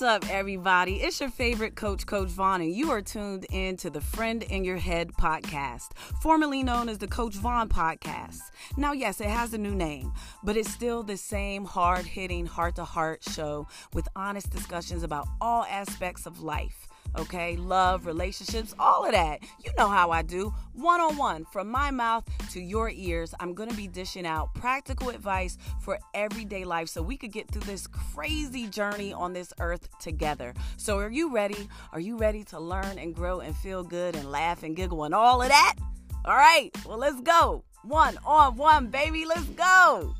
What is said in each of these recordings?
What's up, everybody? It's your favorite coach, Coach Vaughn, and you are tuned in to the Friend in Your Head podcast, formerly known as the Coach Vaughn podcast. Now, yes, it has a new name, but it's still the same hard hitting, heart to heart show with honest discussions about all aspects of life okay? Love, relationships, all of that. You know how I do. One on one, from my mouth to your ears, I'm gonna be dishing out practical advice for everyday life so we could get through this crazy journey on this earth together. So, are you ready? Are you ready to learn and grow and feel good and laugh and giggle and all of that? All right, well, let's go. One on one, baby, let's go.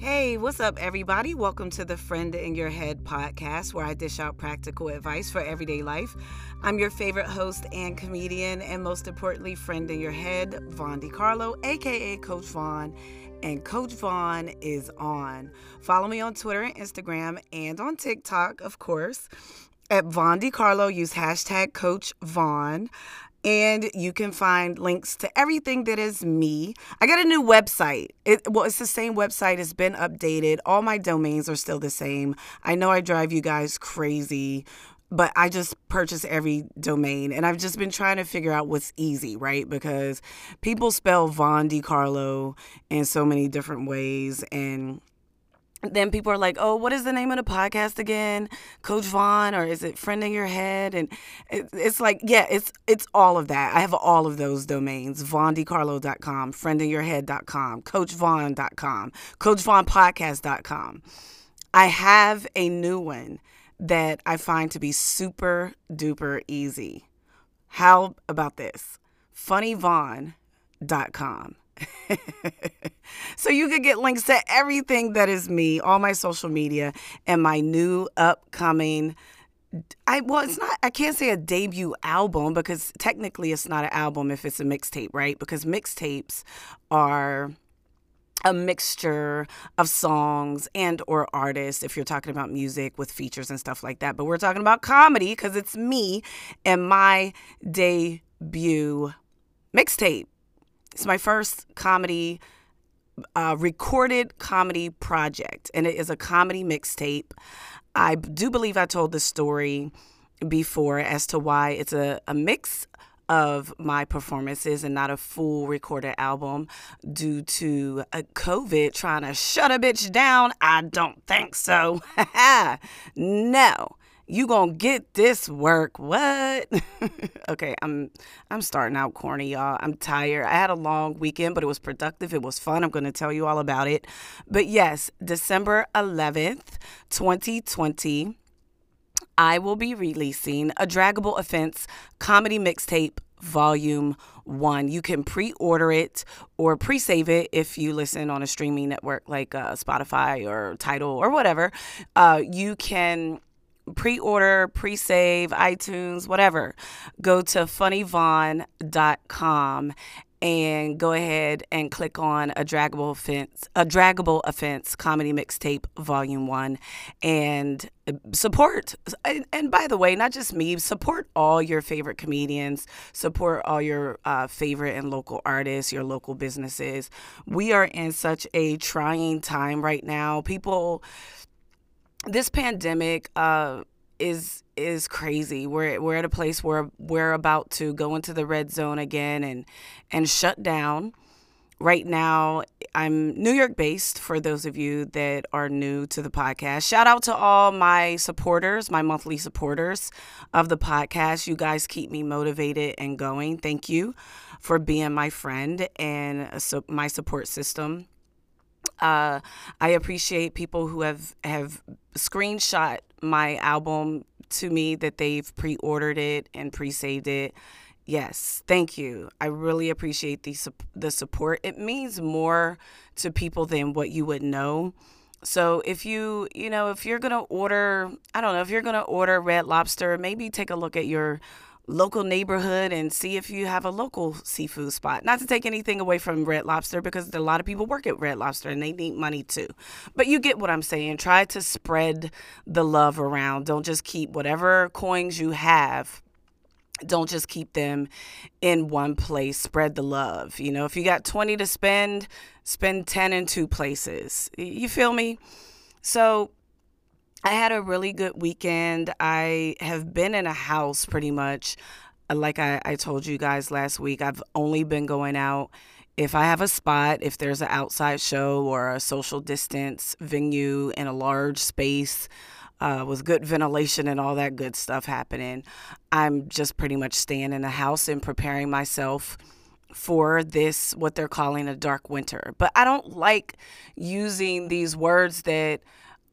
Hey, what's up, everybody? Welcome to the Friend in Your Head podcast, where I dish out practical advice for everyday life. I'm your favorite host and comedian, and most importantly, friend in your head, Vaughn DiCarlo, aka Coach Vaughn. And Coach Vaughn is on. Follow me on Twitter and Instagram and on TikTok, of course, at Vaughn DiCarlo. Use hashtag Coach Vaughn and you can find links to everything that is me. I got a new website. It well, it's the same website. It's been updated. All my domains are still the same. I know I drive you guys crazy, but I just purchase every domain, and I've just been trying to figure out what's easy, right? Because people spell Vaughn DiCarlo in so many different ways, and then people are like, "Oh, what is the name of the podcast again? Coach Vaughn, or is it Friend in Your Head?" And it's like, yeah, it's it's all of that. I have all of those domains: VaughnDiCarlo.com, FriendInYourHead.com, CoachVaughn.com, CoachVaughnPodcast.com. I have a new one that I find to be super duper easy. How about this? FunnyVaughn.com. so you could get links to everything that is me, all my social media, and my new upcoming. I well, it's not. I can't say a debut album because technically it's not an album if it's a mixtape, right? Because mixtapes are a mixture of songs and or artists if you're talking about music with features and stuff like that but we're talking about comedy because it's me and my debut mixtape it's my first comedy, uh, recorded comedy project, and it is a comedy mixtape. I do believe I told the story before as to why it's a, a mix of my performances and not a full recorded album due to a COVID trying to shut a bitch down. I don't think so. no you gonna get this work what? Okay i'm i'm starting out corny y'all. I'm tired. I had a long weekend but it was productive. It was fun. I'm gonna tell you all about it. But yes december 11th 2020 i will be releasing a draggable offense comedy mixtape volume one. You can pre-order it or pre-save it if you listen on a streaming network like uh, spotify or Tidal or whatever. Uh, you can pre-order, pre-save, iTunes, whatever, go to funnyvaughn.com and go ahead and click on a draggable offense, a draggable offense comedy mixtape volume one, and support. And, and, by the way, not just me, support all your favorite comedians, support all your uh, favorite and local artists, your local businesses. We are in such a trying time right now. People this pandemic uh, is is crazy. We're we're at a place where we're about to go into the red zone again and and shut down. Right now, I'm New York based for those of you that are new to the podcast. Shout out to all my supporters, my monthly supporters of the podcast. You guys keep me motivated and going. Thank you for being my friend and my support system uh, I appreciate people who have have screenshot my album to me that they've pre-ordered it and pre-saved it. Yes, thank you. I really appreciate the the support. It means more to people than what you would know. So if you, you know, if you're going to order, I don't know, if you're going to order Red Lobster, maybe take a look at your local neighborhood and see if you have a local seafood spot. Not to take anything away from Red Lobster because a lot of people work at Red Lobster and they need money too. But you get what I'm saying. Try to spread the love around. Don't just keep whatever coins you have. Don't just keep them in one place. Spread the love. You know, if you got 20 to spend, spend 10 in two places. You feel me? So I had a really good weekend. I have been in a house pretty much. Like I, I told you guys last week, I've only been going out if I have a spot, if there's an outside show or a social distance venue in a large space uh, with good ventilation and all that good stuff happening, I'm just pretty much staying in the house and preparing myself for this, what they're calling a dark winter. But I don't like using these words that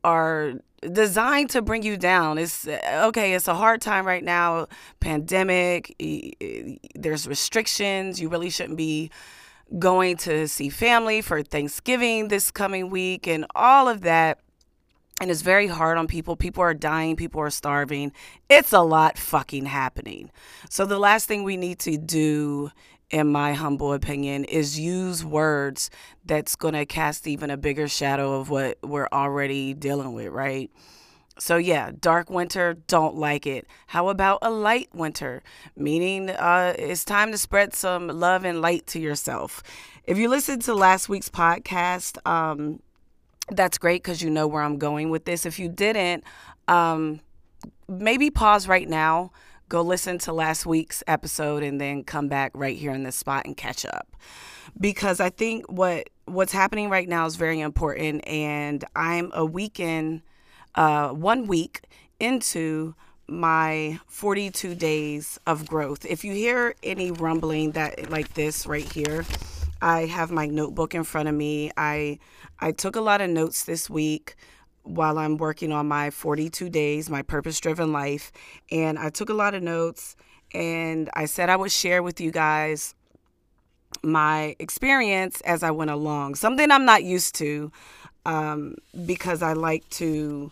are designed to bring you down. It's okay, it's a hard time right now, pandemic, there's restrictions, you really shouldn't be going to see family for Thanksgiving this coming week and all of that. And it's very hard on people. People are dying, people are starving. It's a lot fucking happening. So the last thing we need to do in my humble opinion, is use words that's going to cast even a bigger shadow of what we're already dealing with, right? So, yeah, dark winter, don't like it. How about a light winter? Meaning uh, it's time to spread some love and light to yourself. If you listened to last week's podcast, um, that's great because you know where I'm going with this. If you didn't, um, maybe pause right now go listen to last week's episode and then come back right here in this spot and catch up. Because i think what what's happening right now is very important and i'm a weekend uh, one week into my 42 days of growth. If you hear any rumbling that like this right here i have my notebook in front of me. I i took a lot of notes this week while I'm working on my 42 days, my purpose driven life. And I took a lot of notes and I said I would share with you guys my experience as I went along. Something I'm not used to um, because I like to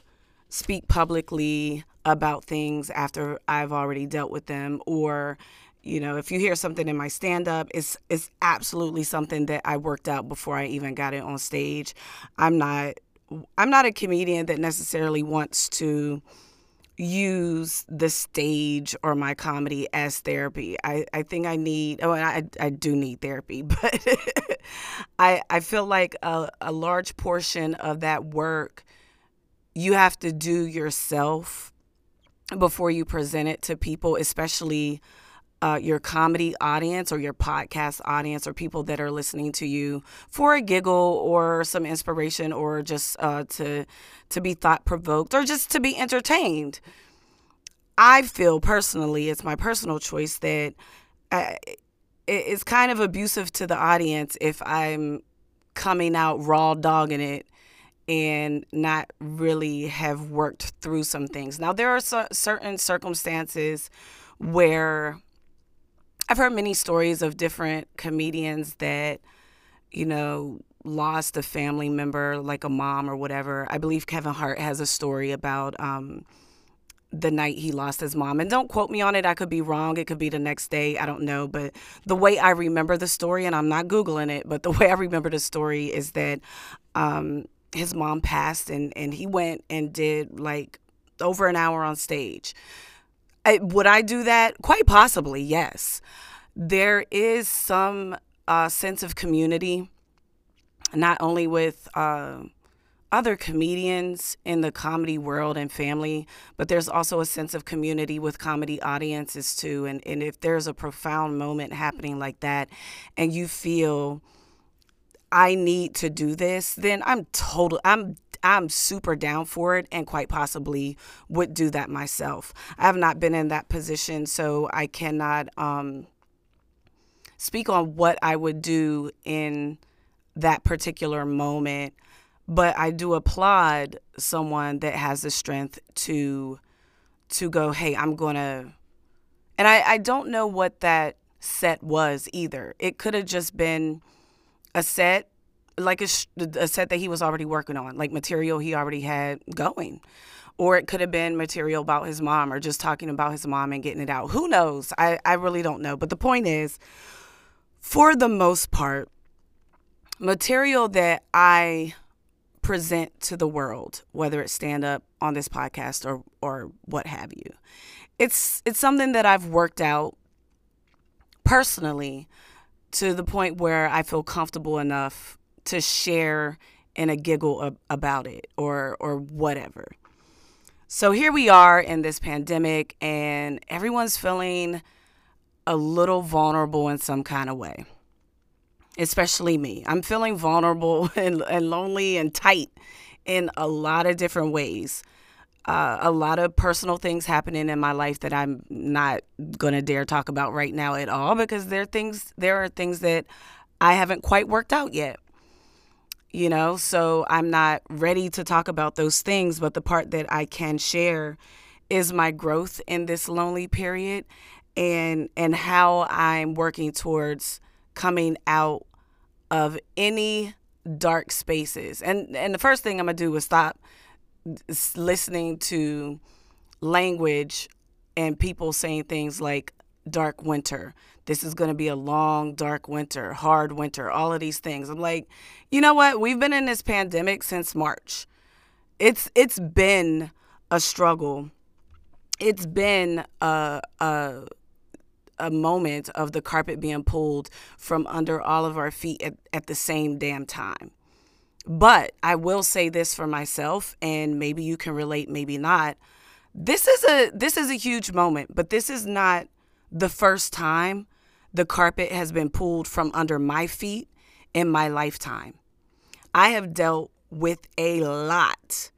speak publicly about things after I've already dealt with them or you know if you hear something in my stand up it's it's absolutely something that I worked out before I even got it on stage. I'm not I'm not a comedian that necessarily wants to use the stage or my comedy as therapy. I, I think I need, oh, I, I do need therapy, but I, I feel like a, a large portion of that work you have to do yourself before you present it to people, especially uh, your comedy audience or your podcast audience or people that are listening to you for a giggle or some inspiration or just uh, to to be thought provoked or just to be entertained. I feel personally, it's my personal choice that uh, it's kind of abusive to the audience if I'm coming out raw dogging it and not really have worked through some things. Now, there are certain circumstances where I've heard many stories of different comedians that, you know, lost a family member, like a mom or whatever. I believe Kevin Hart has a story about um, the night he lost his mom. And don't quote me on it. I could be wrong. It could be the next day. I don't know. But the way I remember the story, and I'm not Googling it, but the way I remember the story is that um, his mom passed and, and he went and did like over an hour on stage. Would I do that? Quite possibly, yes. There is some uh, sense of community, not only with uh, other comedians in the comedy world and family, but there's also a sense of community with comedy audiences too. And, and if there's a profound moment happening like that and you feel, I need to do this, then I'm total I'm I'm super down for it and quite possibly would do that myself. I have not been in that position, so I cannot um, speak on what I would do in that particular moment. But I do applaud someone that has the strength to to go, hey, I'm gonna and I, I don't know what that set was either. It could have just been a set like a, a set that he was already working on, like material he already had going. Or it could have been material about his mom or just talking about his mom and getting it out. Who knows? I, I really don't know. But the point is, for the most part, material that I present to the world, whether it's stand up on this podcast or or what have you. It's it's something that I've worked out personally to the point where I feel comfortable enough to share and a giggle about it or or whatever. So here we are in this pandemic and everyone's feeling a little vulnerable in some kind of way. Especially me. I'm feeling vulnerable and, and lonely and tight in a lot of different ways. Uh, a lot of personal things happening in my life that I'm not gonna dare talk about right now at all because there are things there are things that I haven't quite worked out yet. You know, so I'm not ready to talk about those things, but the part that I can share is my growth in this lonely period and and how I'm working towards coming out of any dark spaces. And and the first thing I'm gonna do is stop listening to language and people saying things like dark winter. This is going to be a long, dark winter, hard winter, all of these things. I'm like, you know what? We've been in this pandemic since March. It's it's been a struggle. It's been a a a moment of the carpet being pulled from under all of our feet at, at the same damn time. But I will say this for myself, and maybe you can relate, maybe not. This is a this is a huge moment, but this is not the first time the carpet has been pulled from under my feet in my lifetime. I have dealt with a lot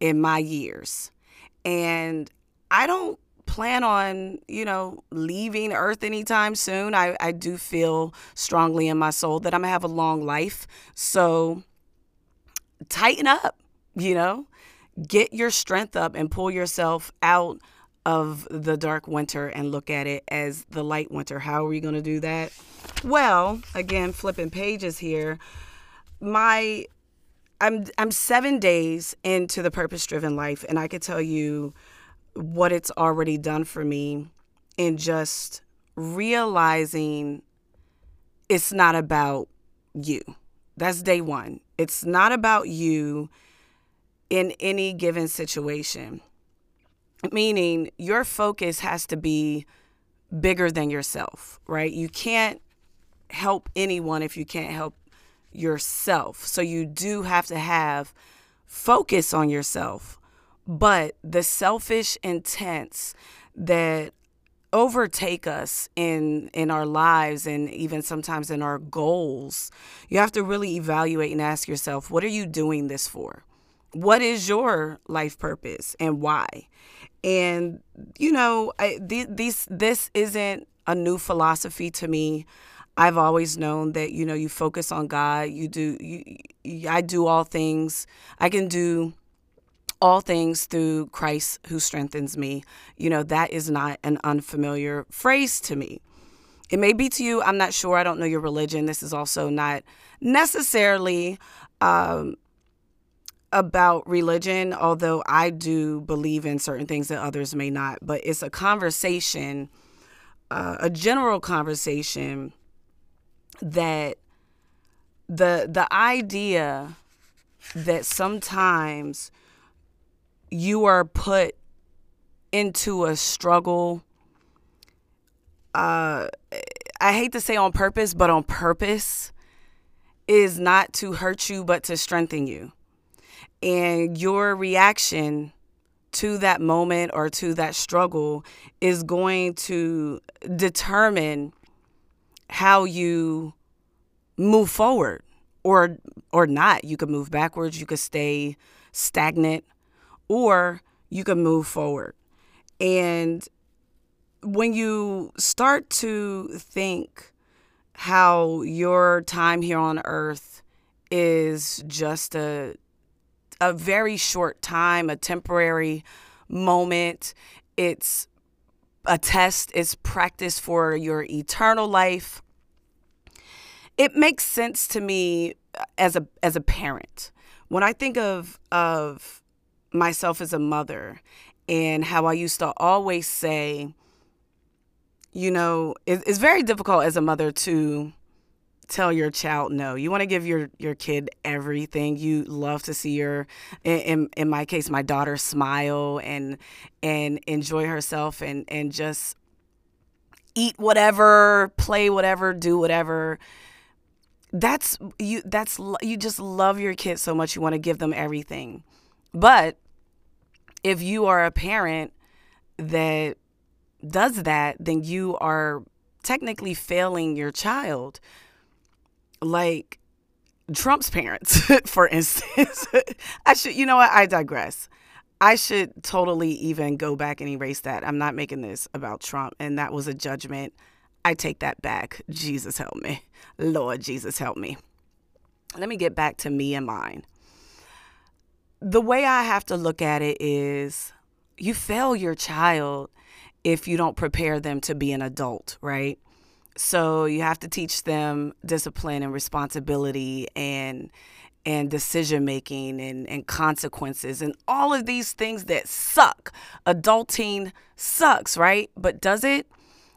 in my years, and I don't plan on, you know, leaving Earth anytime soon. I, I do feel strongly in my soul that I'm gonna have a long life. So tighten up, you know, get your strength up and pull yourself out of the dark winter and look at it as the light winter. How are we going to do that? Well, again, flipping pages here. My I'm I'm 7 days into the purpose driven life and I could tell you what it's already done for me in just realizing it's not about you. That's day one. It's not about you in any given situation. Meaning, your focus has to be bigger than yourself, right? You can't help anyone if you can't help yourself. So, you do have to have focus on yourself. But the selfish intents that overtake us in in our lives and even sometimes in our goals you have to really evaluate and ask yourself what are you doing this for what is your life purpose and why and you know I, these this isn't a new philosophy to me i've always known that you know you focus on god you do you, i do all things i can do all things through Christ who strengthens me. You know, that is not an unfamiliar phrase to me. It may be to you, I'm not sure. I don't know your religion. This is also not necessarily um, about religion, although I do believe in certain things that others may not. But it's a conversation, uh, a general conversation that the the idea that sometimes you are put into a struggle uh I hate to say on purpose, but on purpose is not to hurt you but to strengthen you. And your reaction to that moment or to that struggle is going to determine how you move forward or or not. You could move backwards, you could stay stagnant or you can move forward. And when you start to think how your time here on earth is just a a very short time, a temporary moment. It's a test, it's practice for your eternal life. It makes sense to me uh, as a as a parent. When I think of of myself as a mother and how I used to always say, you know, it, it's very difficult as a mother to tell your child no. You want to give your your kid everything. You love to see your in in my case my daughter smile and and enjoy herself and and just eat whatever, play whatever, do whatever. that's you that's you just love your kids so much you want to give them everything but if you are a parent that does that then you are technically failing your child like Trump's parents for instance. I should you know what? I digress. I should totally even go back and erase that. I'm not making this about Trump and that was a judgment. I take that back. Jesus help me. Lord Jesus, help me. Let me get back to me and mine. The way I have to look at it is you fail your child if you don't prepare them to be an adult, right? So you have to teach them discipline and responsibility and and decision making and, and consequences and all of these things that suck. Adulting sucks, right? But does it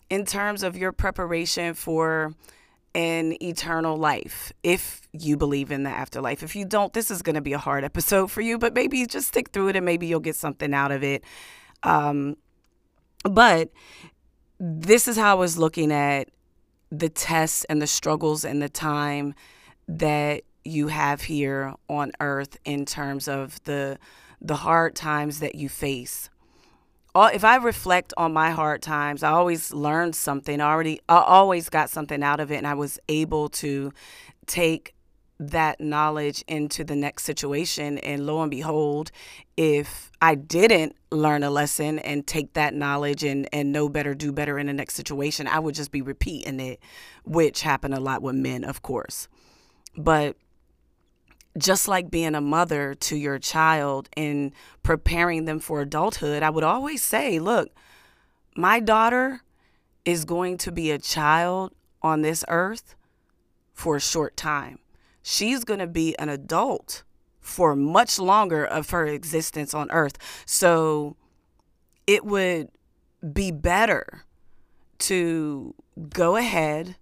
in terms of your preparation for an eternal life if you believe in the afterlife. If you don't, this is going to be a hard episode for you, but maybe just stick through it and maybe you'll get something out of it. Um, but this is how I was looking at the tests and the struggles and the time that you have here on earth in terms of the the hard times that you face if I reflect on my hard times, I always learned something. Already, I always got something out of it, and I was able to take that knowledge into the next situation. And lo and behold, if I didn't learn a lesson and take that knowledge and, and know better, do better in the next situation, I would just be repeating it, which happened a lot with men, of course. But just like being a mother to your child and preparing them for adulthood, I would always say, look, my daughter is going to be a child on this earth for a short time. She's going to be an adult for much longer of her existence on earth. So it would be better to go ahead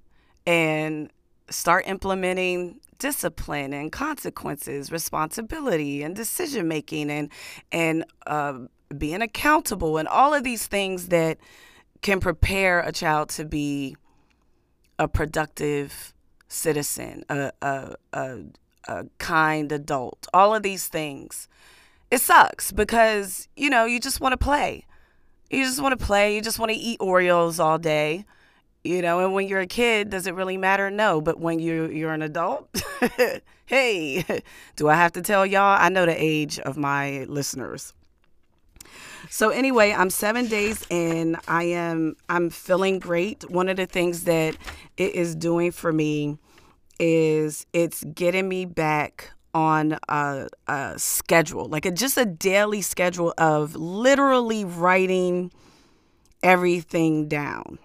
and start implementing discipline and consequences, responsibility and decision making and and uh, being accountable and all of these things that can prepare a child to be a productive citizen, a, a, a, a kind adult, all of these things. It sucks because, you know, you just want to play. You just want to play. You just want to eat Oreos all day you know and when you're a kid does it really matter no but when you you're an adult hey do i have to tell y'all i know the age of my listeners so anyway i'm seven days in. I am i'm feeling great. One of the things that it is doing for me is it's getting me back on a, a schedule like a, just a daily schedule of literally writing everything down.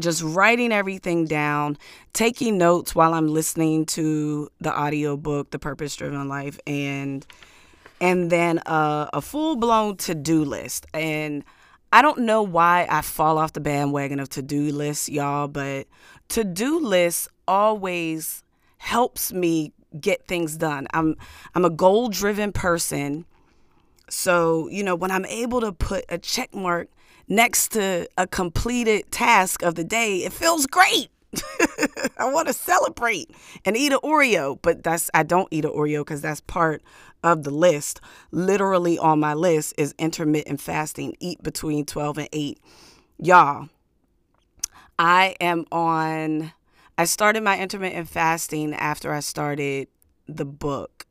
Just writing everything down, taking notes while I'm listening to the audiobook, The Purpose Driven Life, and and then a, a full blown to do list. And I don't know why I fall off the bandwagon of to do lists, y'all, but to do lists always helps me get things done. I'm I'm a goal driven person. So, you know, when I'm able to put a check mark next to a completed task of the day, it feels great. I want to celebrate and eat an Oreo, but that's I don't eat an Oreo because that's part of the list. Literally on my list is intermittent fasting. Eat between 12 and 8. Y'all, I am on I started my intermittent fasting after I started the book.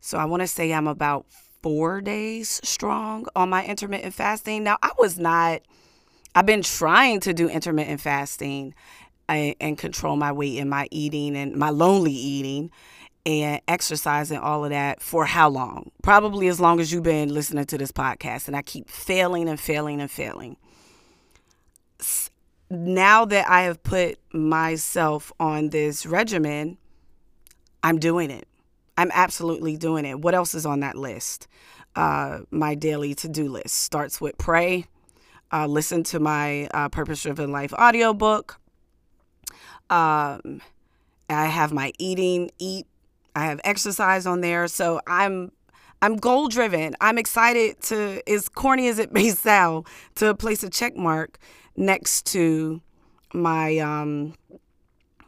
So I want to say I'm about four days strong on my intermittent fasting. Now, I was not, I've been trying to do intermittent fasting and, and control my weight and my eating and my lonely eating and exercise and all of that for how long? Probably as long as you've been listening to this podcast. And I keep failing and failing and failing. Now that I have put myself on this regimen, I'm doing it. I'm absolutely doing it. What else is on that list? Uh, my daily to do list starts with pray, uh, listen to my uh, Purpose Driven Life audiobook. Um, I have my eating, eat, I have exercise on there. So I'm I'm goal driven. I'm excited to, as corny as it may sound, to place a check mark next to my um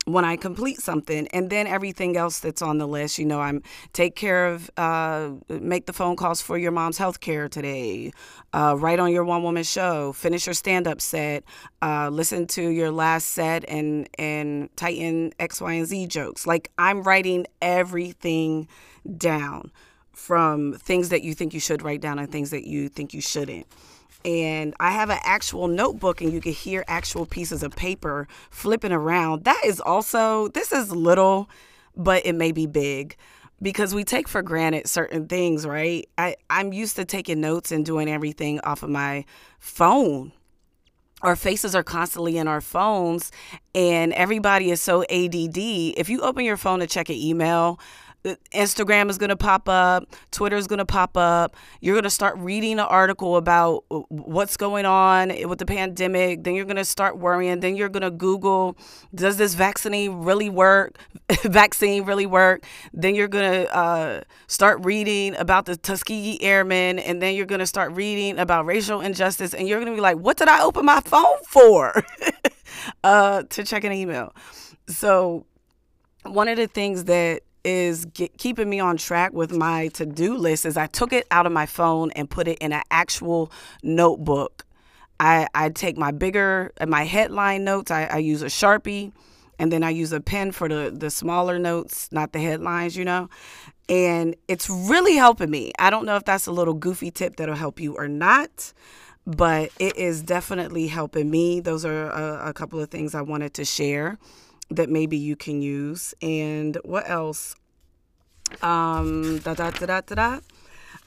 when I complete something, and then everything else that's on the list. You know, I'm take care of, uh, make the phone calls for your mom's health care today, uh, write on your one woman show, finish your stand up set, uh, listen to your last set, and and tighten X, Y, and Z jokes. Like I'm writing everything down from things that you think you should write down and things that you think you shouldn't and I have an actual notebook and you can hear actual pieces of paper flipping around. That is also, this is little, but it may be big because we take for granted certain things, right? I, I'm used to taking notes and doing everything off of my phone. Our faces are constantly in our phones, and everybody is so ADD. If you open your phone to check an email, Instagram is going to pop up, Twitter is going to pop up. You're going to start reading an article about what's going on with the pandemic. Then you're going to start worrying. Then you're going to Google, does this vaccine really work? vaccine really work? Then you're going to uh, start reading about the Tuskegee Airmen. And then you're going to start reading about racial injustice. And you're going to be like, what did I open my phone for? uh, to check an email. So, one of the things that is get, keeping me on track with my to-do list is I took it out of my phone and put it in an actual notebook. I, I take my bigger uh, my headline notes. I, I use a sharpie, and then I use a pen for the the smaller notes, not the headlines. You know, and it's really helping me. I don't know if that's a little goofy tip that'll help you or not, but it is definitely helping me. Those are a, a couple of things I wanted to share that maybe you can use. And what else? Um, da da da da da da.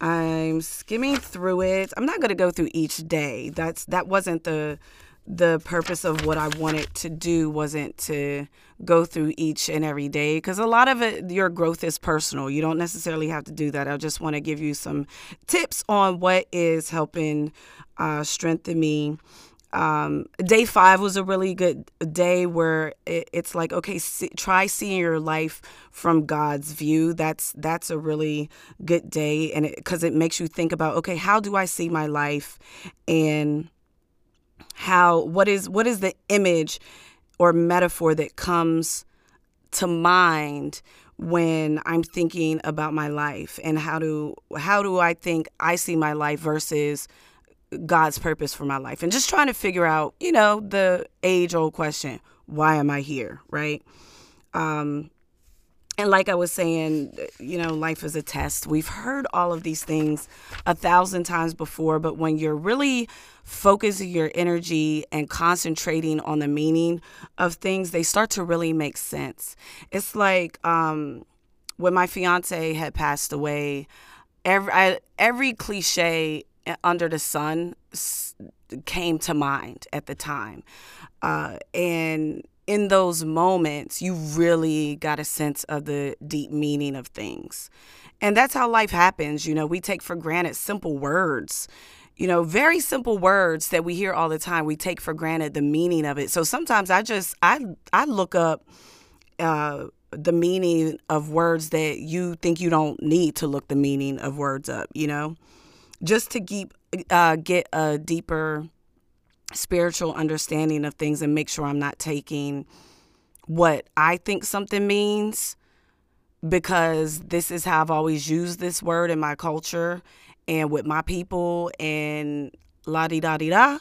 I'm skimming through it. I'm not going to go through each day. That's that wasn't the the purpose of what I wanted to do wasn't to go through each and every day because a lot of it your growth is personal. You don't necessarily have to do that. I just want to give you some tips on what is helping uh, strengthen me um, day five was a really good day where it, it's like okay see, try seeing your life from god's view. That's that's a really good day and because it, it makes you think about okay how do i see my life? And how what is what is the image or metaphor that comes to mind when i'm thinking about my life? And how do how do i think i see my life versus God's purpose for my life and just trying to figure out, you know, the age old question why am I here? Right. Um, and like I was saying, you know, life is a test. We've heard all of these things a thousand times before, but when you're really focusing your energy and concentrating on the meaning of things, they start to really make sense. It's like um, when my fiance had passed away, every I, every cliche under the sun came to mind at the time. Uh, and in those moments, you really got a sense of the deep meaning of things. And that's how life happens. You know, we take for granted simple words, you know, very simple words that we hear all the time. We take for granted the meaning of it. So sometimes I just, I, I look up, uh, the meaning of words that you think you don't need to look the meaning of words up, you know? Just to keep uh, get a deeper spiritual understanding of things and make sure I'm not taking what I think something means because this is how I've always used this word in my culture and with my people and la di da di da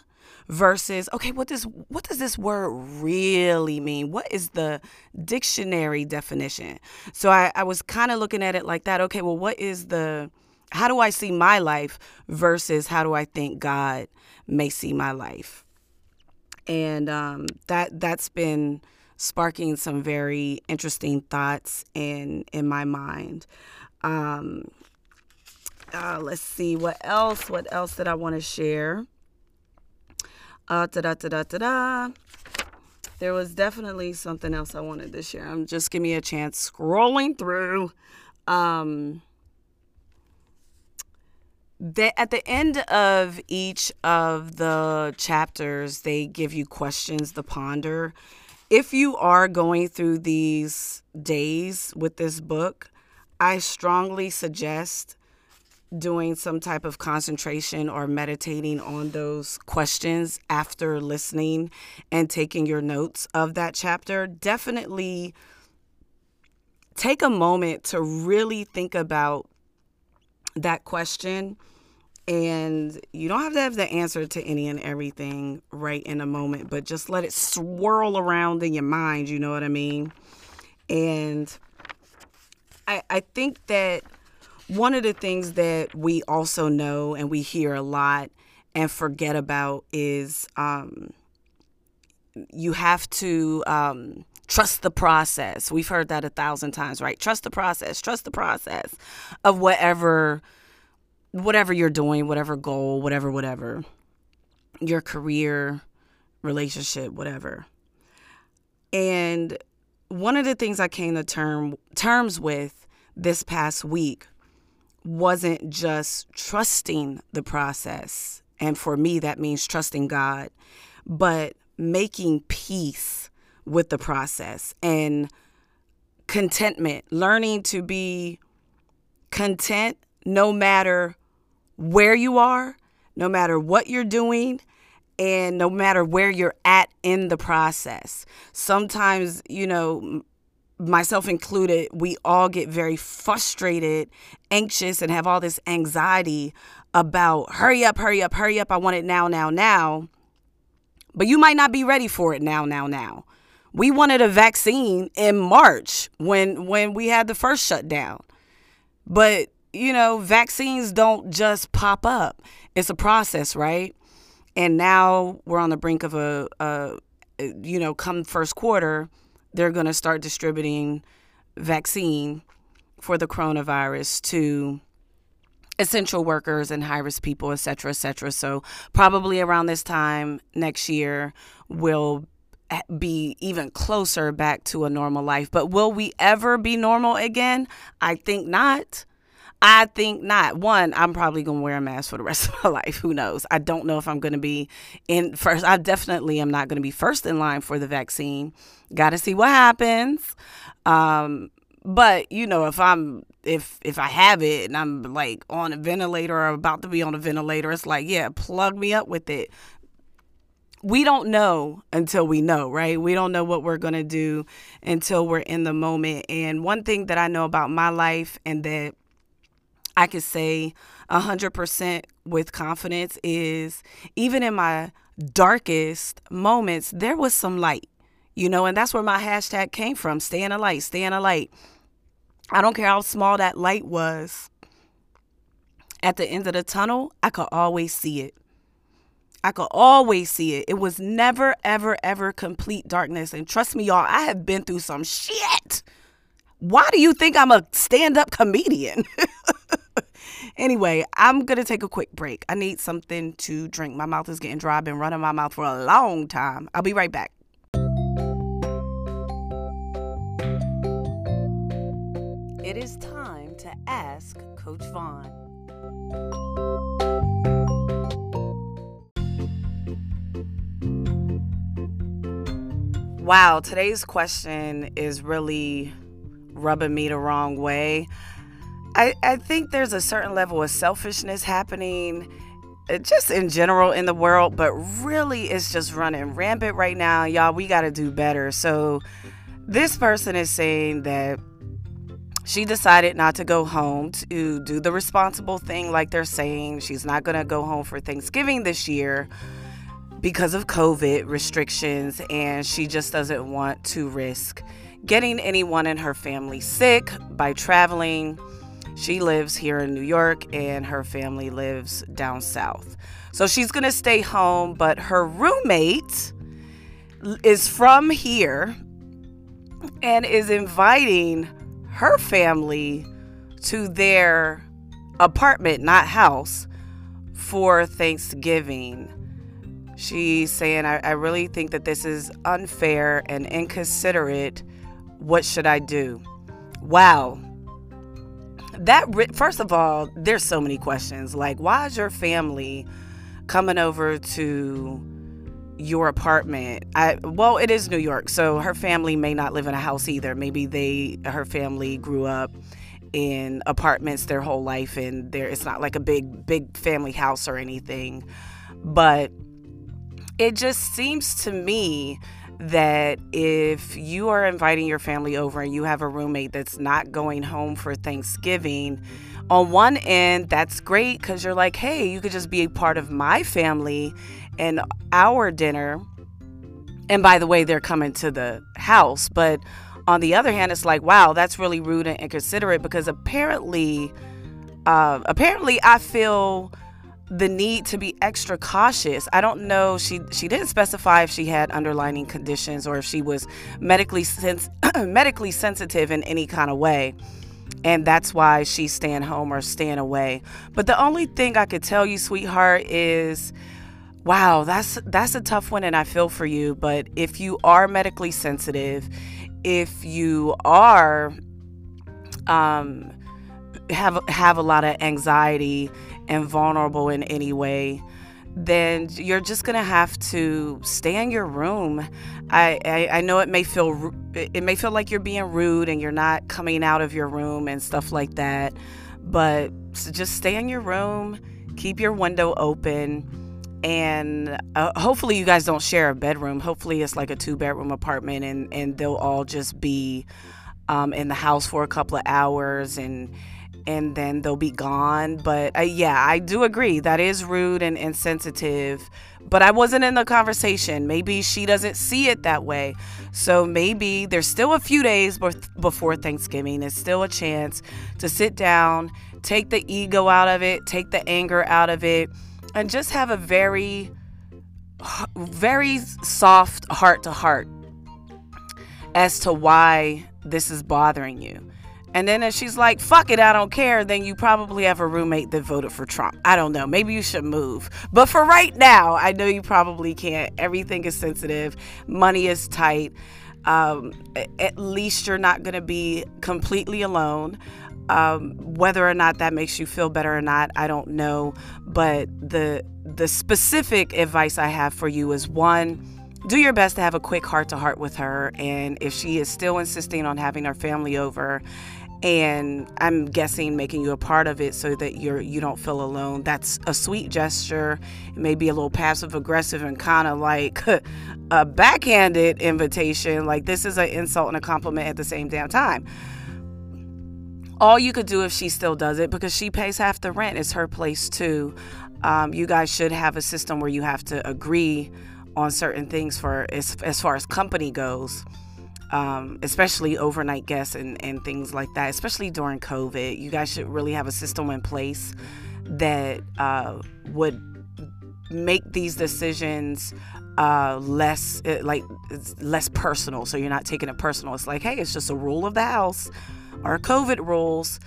versus okay what does what does this word really mean? What is the dictionary definition? So i, I was kind of looking at it like that. Okay well what is the how do I see my life versus how do I think God may see my life? And um, that that's been sparking some very interesting thoughts in in my mind. Um, uh, let's see what else. What else did I want to share? Uh, da da da da da da. There was definitely something else I wanted to share. I'm just give me a chance scrolling through. Um, they, at the end of each of the chapters, they give you questions to ponder. If you are going through these days with this book, I strongly suggest doing some type of concentration or meditating on those questions after listening and taking your notes of that chapter, definitely take a moment to really think about that question. And you don't have to have the answer to any and everything right in a moment, but just let it swirl around in your mind, you know what I mean? And I, I think that one of the things that we also know and we hear a lot and forget about is um, you have to um, trust the process. We've heard that a thousand times, right? Trust the process. Trust the process of whatever whatever you're doing, whatever goal, whatever whatever. Your career, relationship, whatever. And one of the things I came to term terms with this past week wasn't just trusting the process. And for me, that means trusting God, but making peace with the process and contentment, learning to be content no matter where you are, no matter what you're doing, and no matter where you're at in the process. Sometimes, you know, myself included, we all get very frustrated, anxious, and have all this anxiety about hurry up, hurry up, hurry up. I want it now, now, now. But you might not be ready for it now, now, now. We wanted a vaccine in March when when we had the first shutdown. But, you know, vaccines don't just pop up. It's a process, right? And now we're on the brink of a, a you know, come first quarter, they're going to start distributing vaccine for the coronavirus to essential workers and high risk people, et cetera, et cetera. So, probably around this time next year, we'll be even closer back to a normal life. But will we ever be normal again? I think not. I think not. One, I'm probably to wear a mask for the rest of my life. Who knows? I don't know if I'm to be in first. I definitely am not to be first in line for the vaccine. Got to see what happens. Um, but you know, if I'm if if I have it and I'm like on a ventilator or about to be on a ventilator, it's like, yeah, plug me up with it. We don't know until we know, right? We don't know what we're to do until we're in the moment. And one thing that I know about my life and that I could say 100% with confidence is even in my darkest moments, there was some light, you know, and that's where my hashtag came from stay in a light, stay in a light. I don't care how small that light was. At the end of the tunnel, I could always see it. I could always see it. It was never, ever, ever complete darkness. And trust me, y'all, I have been through some shit. Why do you think I'm a stand up comedian? anyway, I'm going to take a quick break. I need something to drink. My mouth is getting dry. I've been running my mouth for a long time. I'll be right back. It is time to ask Coach Vaughn. Wow, today's question is really rubbing me the wrong way. I, I think there's a certain level of selfishness happening uh, just in general in the world, but really it's just running rampant right now. Y'all, we got to do better. So, this person is saying that she decided not to go home to do the responsible thing, like they're saying. She's not going to go home for Thanksgiving this year because of COVID restrictions, and she just doesn't want to risk getting anyone in her family sick by traveling she lives here in New York and her family lives down south. So she's going to stay home, but her roommate is from here and is inviting her family to their apartment, not house, for Thanksgiving. She's saying, I, I, really think that this is unfair and inconsiderate. What should I do? Wow, that first of all, there's so many questions. Like, why is your family coming over to your apartment? I well, it is New York, so her family may not live in a house either. Maybe they her family grew up in apartments their whole life and there it's not like a big big family house or anything. But it just seems to me that if you are inviting your family over and you have a roommate that's not going home for Thanksgiving, on one end, that's great because you're like, hey, you could just be a part of my family and our dinner. And by the way, they're coming to the house. But on the other hand, it's like, wow, that's really rude and inconsiderate because apparently, uh, apparently, I feel the need to be extra cautious. I don't know. She she didn't specify if she had underlying conditions or if she was medically sens- medically sensitive in any kind of way. And that's why she's staying home or staying away. But the only thing I could tell you, sweetheart, is wow, that's that's a tough one and I feel for you, but if you are medically sensitive, if you are um have have a lot of anxiety and vulnerable in any way, then you're just gonna have to stay in your room. I, I, I know it may feel it may feel like you're being rude and you're not coming out of your room and stuff like that, but just stay in your room, keep your window open, and uh, hopefully you guys don't share a bedroom. Hopefully it's like a two bedroom apartment and and they'll all just be um, in the house for a couple of hours and and then they'll be gone. But uh, yeah, I do agree that is rude and insensitive. But I wasn't in the conversation. Maybe she doesn't see it that way. So maybe there's still a few days before Thanksgiving. There's still a chance to sit down, take the ego out of it, take the anger out of it, and just have a very, very soft heart to heart as to why this is bothering you. And then if she's like, fuck it, I don't care, then you probably have a roommate that voted for Trump. I don't know. Maybe you should move. But for right now, I know you probably can't. Everything is sensitive, money is tight. Um, at least you're not going to be completely alone. Um, whether or not that makes you feel better or not, I don't know. But the the specific advice I have for you is one, do your best to have a quick heart to heart with her. And if she is still insisting on having her family over, and I'm guessing making you a part of it so that you're you don't feel alone. That's a sweet gesture. It may be a little passive aggressive and kind of like a backhanded invitation. Like this is an insult and a compliment at the same damn time. All you could do if she still does it because she pays half the rent. It's her place too. Um, you guys should have a system where you have to agree on certain things for as, as far as company goes um, especially overnight guests and, and things like that, especially during COVID. You guys should really have a system in place that uh, would make these decisions uh, less uh, like less personal. So you're not taking it personal. It's like, hey, it's just a rule of the house or COVID rules.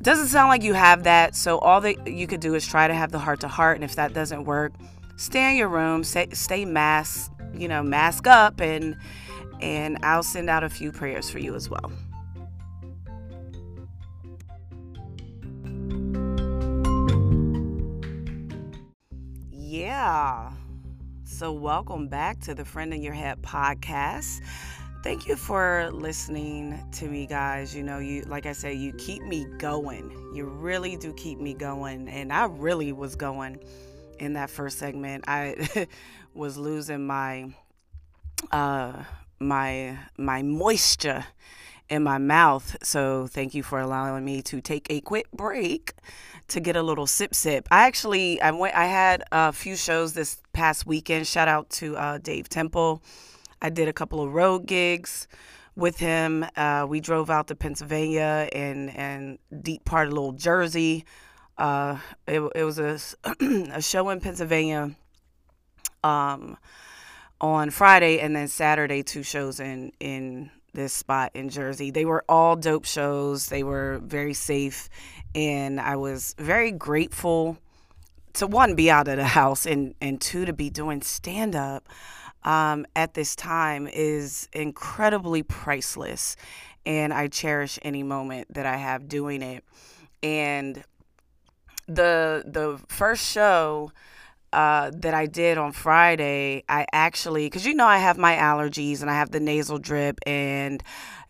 Doesn't sound like you have that. So all that you could do is try to have the heart to heart, and if that doesn't work, stay in your room, stay, stay mask, you know, mask up and and I'll send out a few prayers for you as well. Yeah. So, welcome back to the Friend in Your Head podcast. Thank you for listening to me, guys. You know, you like I said, you keep me going. You really do keep me going, and I really was going in that first segment. I was losing my uh my my moisture in my mouth. So thank you for allowing me to take a quick break to get a little sip sip. I actually I went I had a few shows this past weekend. Shout out to uh, Dave Temple. I did a couple of road gigs with him. Uh, we drove out to Pennsylvania and and deep part of little Jersey. Uh, it, it was a, a show in Pennsylvania. Um, on Friday and then Saturday two shows in in this spot in Jersey. They were all dope shows. They were very safe and I was very grateful to one be out of the house and and two to be doing stand up um, at this time is incredibly priceless and I cherish any moment that I have doing it. And the the first show uh, that I did on Friday, I actually, because you know, I have my allergies and I have the nasal drip, and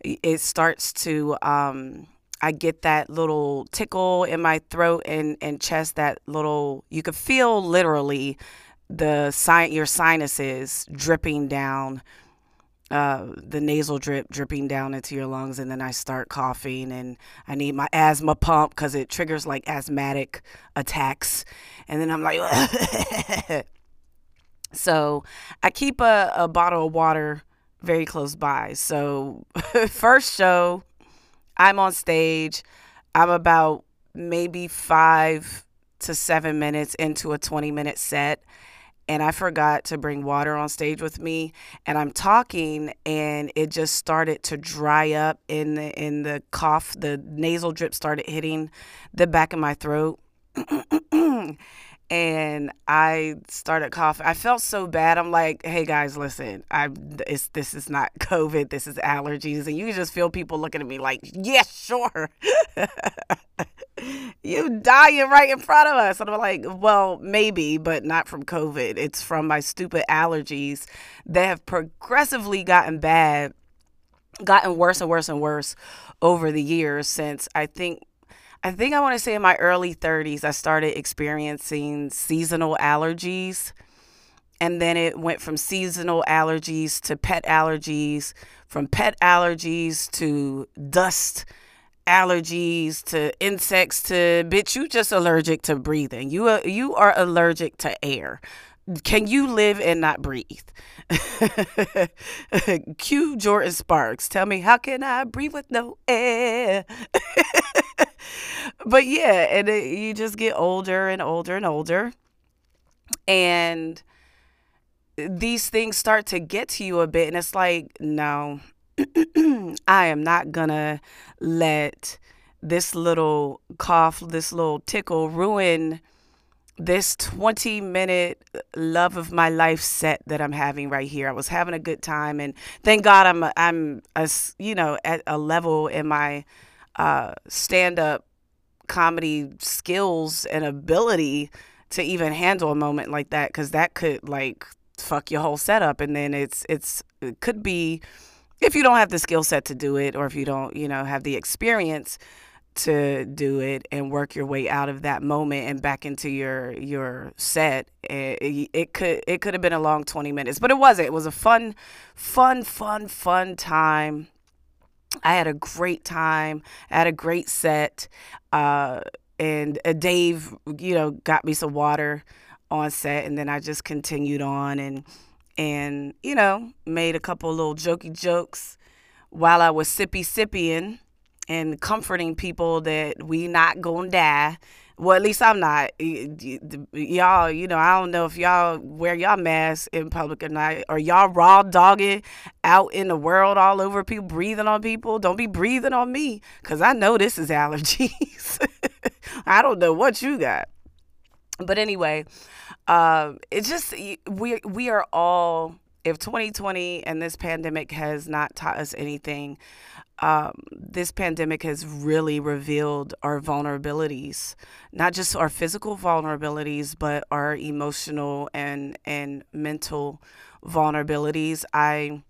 it starts to um, I get that little tickle in my throat and, and chest, that little, you could feel literally the sign, your sinuses dripping down, uh, the nasal drip dripping down into your lungs. And then I start coughing and I need my asthma pump because it triggers like asthmatic attacks. And then I'm like, so I keep a, a bottle of water very close by. So, first show, I'm on stage. I'm about maybe five to seven minutes into a 20 minute set. And I forgot to bring water on stage with me. And I'm talking, and it just started to dry up in the, in the cough. The nasal drip started hitting the back of my throat. and I started coughing. I felt so bad. I'm like, "Hey guys, listen. I this is not COVID. This is allergies." And you can just feel people looking at me like, "Yes, yeah, sure." you dying right in front of us. And I'm like, "Well, maybe, but not from COVID. It's from my stupid allergies that have progressively gotten bad, gotten worse and worse and worse over the years since I think I think I want to say in my early 30s, I started experiencing seasonal allergies. And then it went from seasonal allergies to pet allergies, from pet allergies to dust allergies to insects to bitch you just allergic to breathing you are, you are allergic to air can you live and not breathe? Q Jordin Sparks. Tell me, how can I breathe with no air? but yeah, and it, you just get older and older and older. And these things start to get to you a bit. And it's like, no, I am not going to let this little cough, this little tickle ruin this 20 minute love of my life set that I'm having right here. I was having a good time and thank God I'm I'm a, you know at a level in my uh, stand up comedy skills and ability to even handle a moment like that cuz that could like fuck your whole setup and then it's it's it could be if you don't have the skill set to do it or if you don't, you know, have the experience to do it and work your way out of that moment and back into your your set it, it could it could have been a long 20 minutes but it wasn't. It was a fun fun fun fun time. I had a great time. I had a great set uh, and uh, dave you know got me some water on set and then i just continued on and and you know made a couple little jokey jokes while i was sippy sipping and comforting people that we not gonna die. Well, at least I'm not. Y'all, you know, I don't know if y'all wear y'all masks in public or not, or y'all raw dogging out in the world all over people, breathing on people. Don't be breathing on me, cause I know this is allergies. I don't know what you got, but anyway, uh, it's just we we are all. If 2020 and this pandemic has not taught us anything, um, this pandemic has really revealed our vulnerabilities, not just our physical vulnerabilities, but our emotional and and mental vulnerabilities. I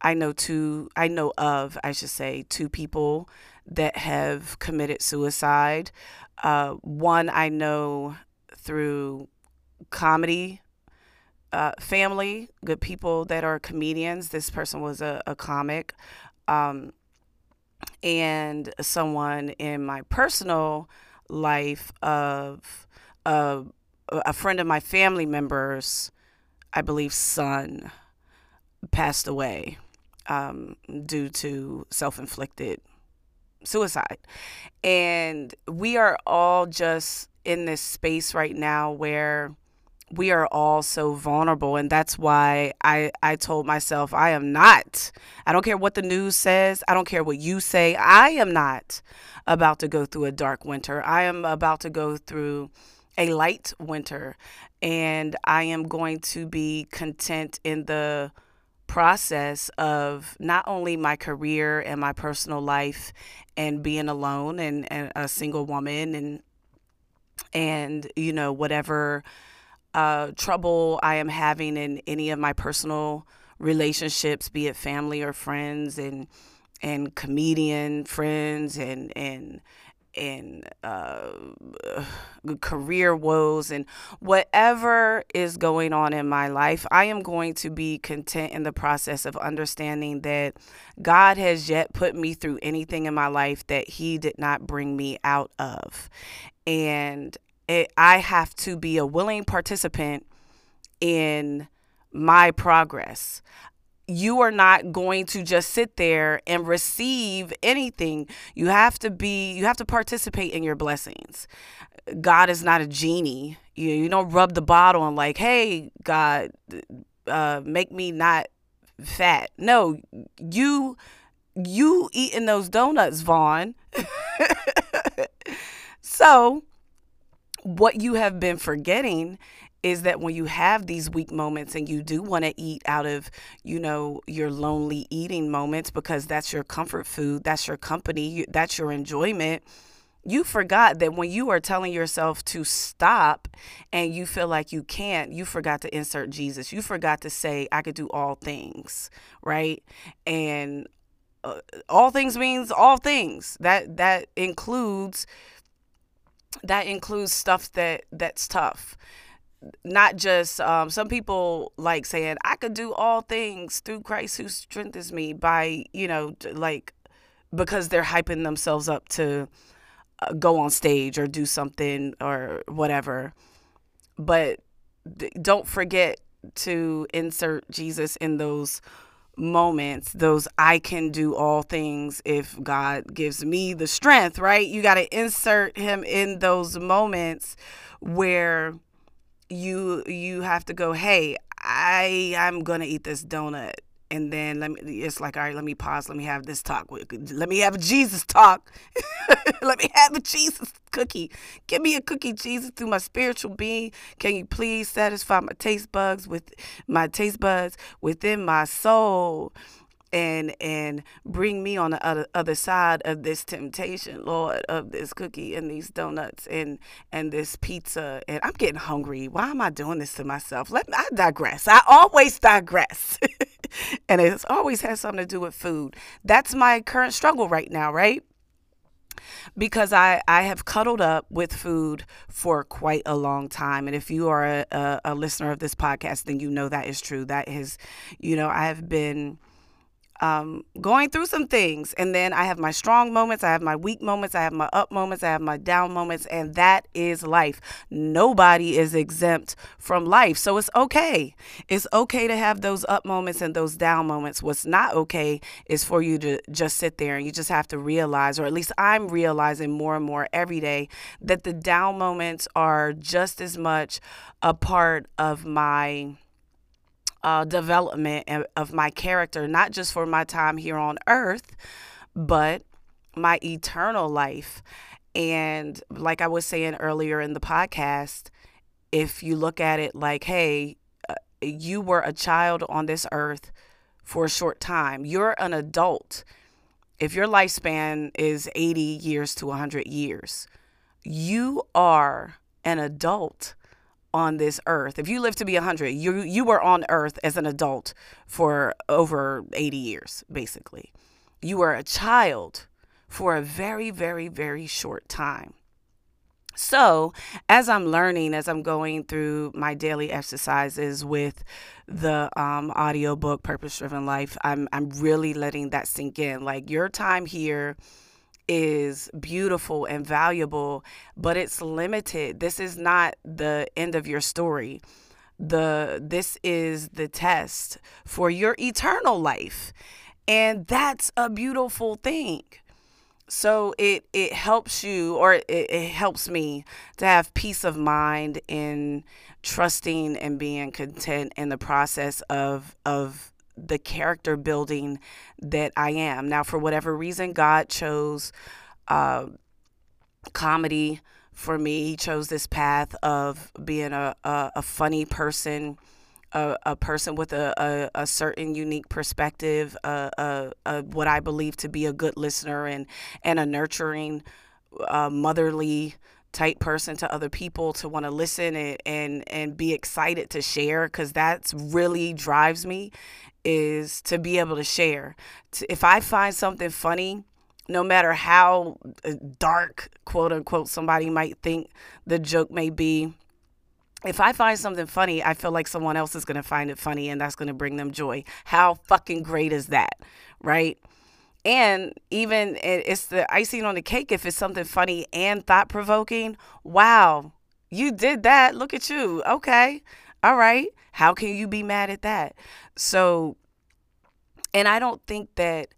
I know two I know of I should say two people that have committed suicide. Uh, one I know through comedy uh, family, good people that are comedians. This person was a, a comic. Um, and someone in my personal life of a friend of my family members, I believe, son passed away um, due to self inflicted suicide. And we are all just in this space right now where we are all so vulnerable and that's why I I told myself I am not. I don't care what the news says. I don't care what you say. I am not about to go through a dark winter. I am about to go through a light winter and I am going to be content in the process of not only my career and my personal life and being alone and, and a single woman and and you know whatever uh, trouble I am having in any of my personal relationships, be it family or friends, and and comedian friends and and and uh, career woes and whatever is going on in my life, I am going to be content in the process of understanding that God has yet put me through anything in my life that He did not bring me out of. And it, I have to be a willing participant in my progress you are not going to just sit there and receive anything. You have to be, you have to participate in your blessings. God is not a genie. You, you don't rub the bottle and like, hey, God, uh, make me not fat. No, you, you eating those donuts, Von. so, what you have been forgetting is that when you have these weak moments and you do want to eat out of, you know, your lonely eating moments because that's your comfort food, that's your company, that's your enjoyment, you forgot that when you are telling yourself to stop and you feel like you can't, you forgot to insert Jesus. You forgot to say, I could do all things, right? And uh, all things means all things. That that includes that includes stuff that that's tough not just um, some people like saying I could do all things through Christ who strengthens me by you know like because they're hyping themselves up to uh, go on stage or do something or whatever. But th- don't forget to insert Jesus in those moments, those I can do all things if God gives me the strength, right? You got to insert him in those moments where you you have to go hey i i'm gonna eat this donut and then let me it's like all right let me pause. Let me have this talk let me have a jesus talk. Let me have a jesus cookie. Give me a cookie jesus through my spiritual being. Can you please satisfy my taste buds with my taste buds within my soul and and bring me on the other other side of this temptation, Lord, of this cookie and these donuts and and this pizza. And I'm getting hungry. Why am I doing this to myself? Let me, I digress. I always digress. and it's always has something to do with food. That's my current struggle right now, right? because I, I have cuddled up with food for quite a long time. And if you are a, a, a, listener of this podcast, then you know that is true. That is, you know, I have been um, going through some things. And then I have my strong moments, I have my weak moments, I have my up moments, I have my down moments, and that is life. Nobody is exempt from life. So it's okay. It's okay to have those up moments and those down moments. What's not okay is for you to just sit there and you just have to realize, or at least I'm realizing more and more every day, that the down moments are just as much a part of my uh, development of my character, not just for my time here on earth, but my eternal life. And like I was saying earlier in the podcast, if you look at it like, hey, uh, you were a child on this earth for a short time, you're an adult. If your lifespan is 80 years to 100 years, you are an adult on this earth. If you live to be 100, you you were on earth as an adult for over 80 years basically. You were a child for a very very very short time. So, as I'm learning, as I'm going through my daily exercises with the um, audiobook Purpose Driven Life, I'm, I'm really letting that sink in. Like, your time here is beautiful and valuable, but it's limited. This is not the end of your story. The this is the test for your eternal life. And that's a beautiful thing. So it it helps you or it, it helps me to have peace of mind in trusting and being content in the process of of the character building that I am. Now, for whatever reason, God chose uh, comedy for me. He chose this path of being a, a, a funny person. A, a, person with a, a, a, certain unique perspective, a, what I believe to be a good listener and, and a nurturing, uh, motherly type person to other people to want to listen and, and and be excited to share because that's really drives me is to be able to share if i find something funny no matter how uh, dark quote unquote somebody might think the joke may be if I find something funny, I feel like someone else is going to find it funny and that's going to bring them joy. How fucking great is that? Right? And even it's the icing on the cake if it's something funny and thought provoking. Wow, you did that. Look at you. Okay. All right. How can you be mad at that? So, and I don't think that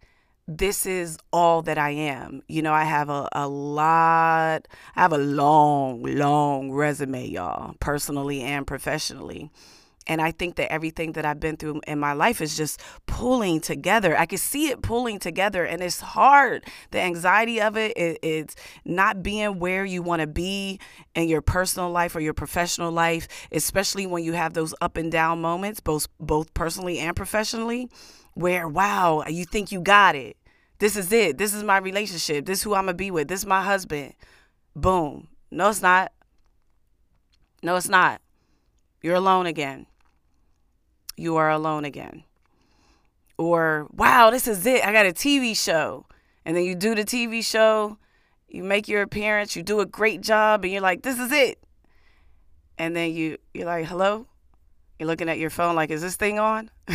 this is all that I am. You know, I have a, a lot, I have a long, long resume, y'all, personally and professionally. And I think that everything that I've been through in my life is just pulling together. I can see it pulling together, and it's hard. The anxiety of it, it it's not being where you want to be in your personal life or your professional life, especially when you have those up and down moments, both both personally and professionally, where wow, you think you got it. This is it. This is my relationship. This is who I'm gonna be with. This is my husband. Boom. No, it's not. No, it's not. You're alone again you are alone again. Or, wow, this is it. I got a TV show. And then you do the TV show, you make your appearance, you do a great job, and you're like, this is it. And then you, you're like, hello? You're looking at your phone like, is this thing on?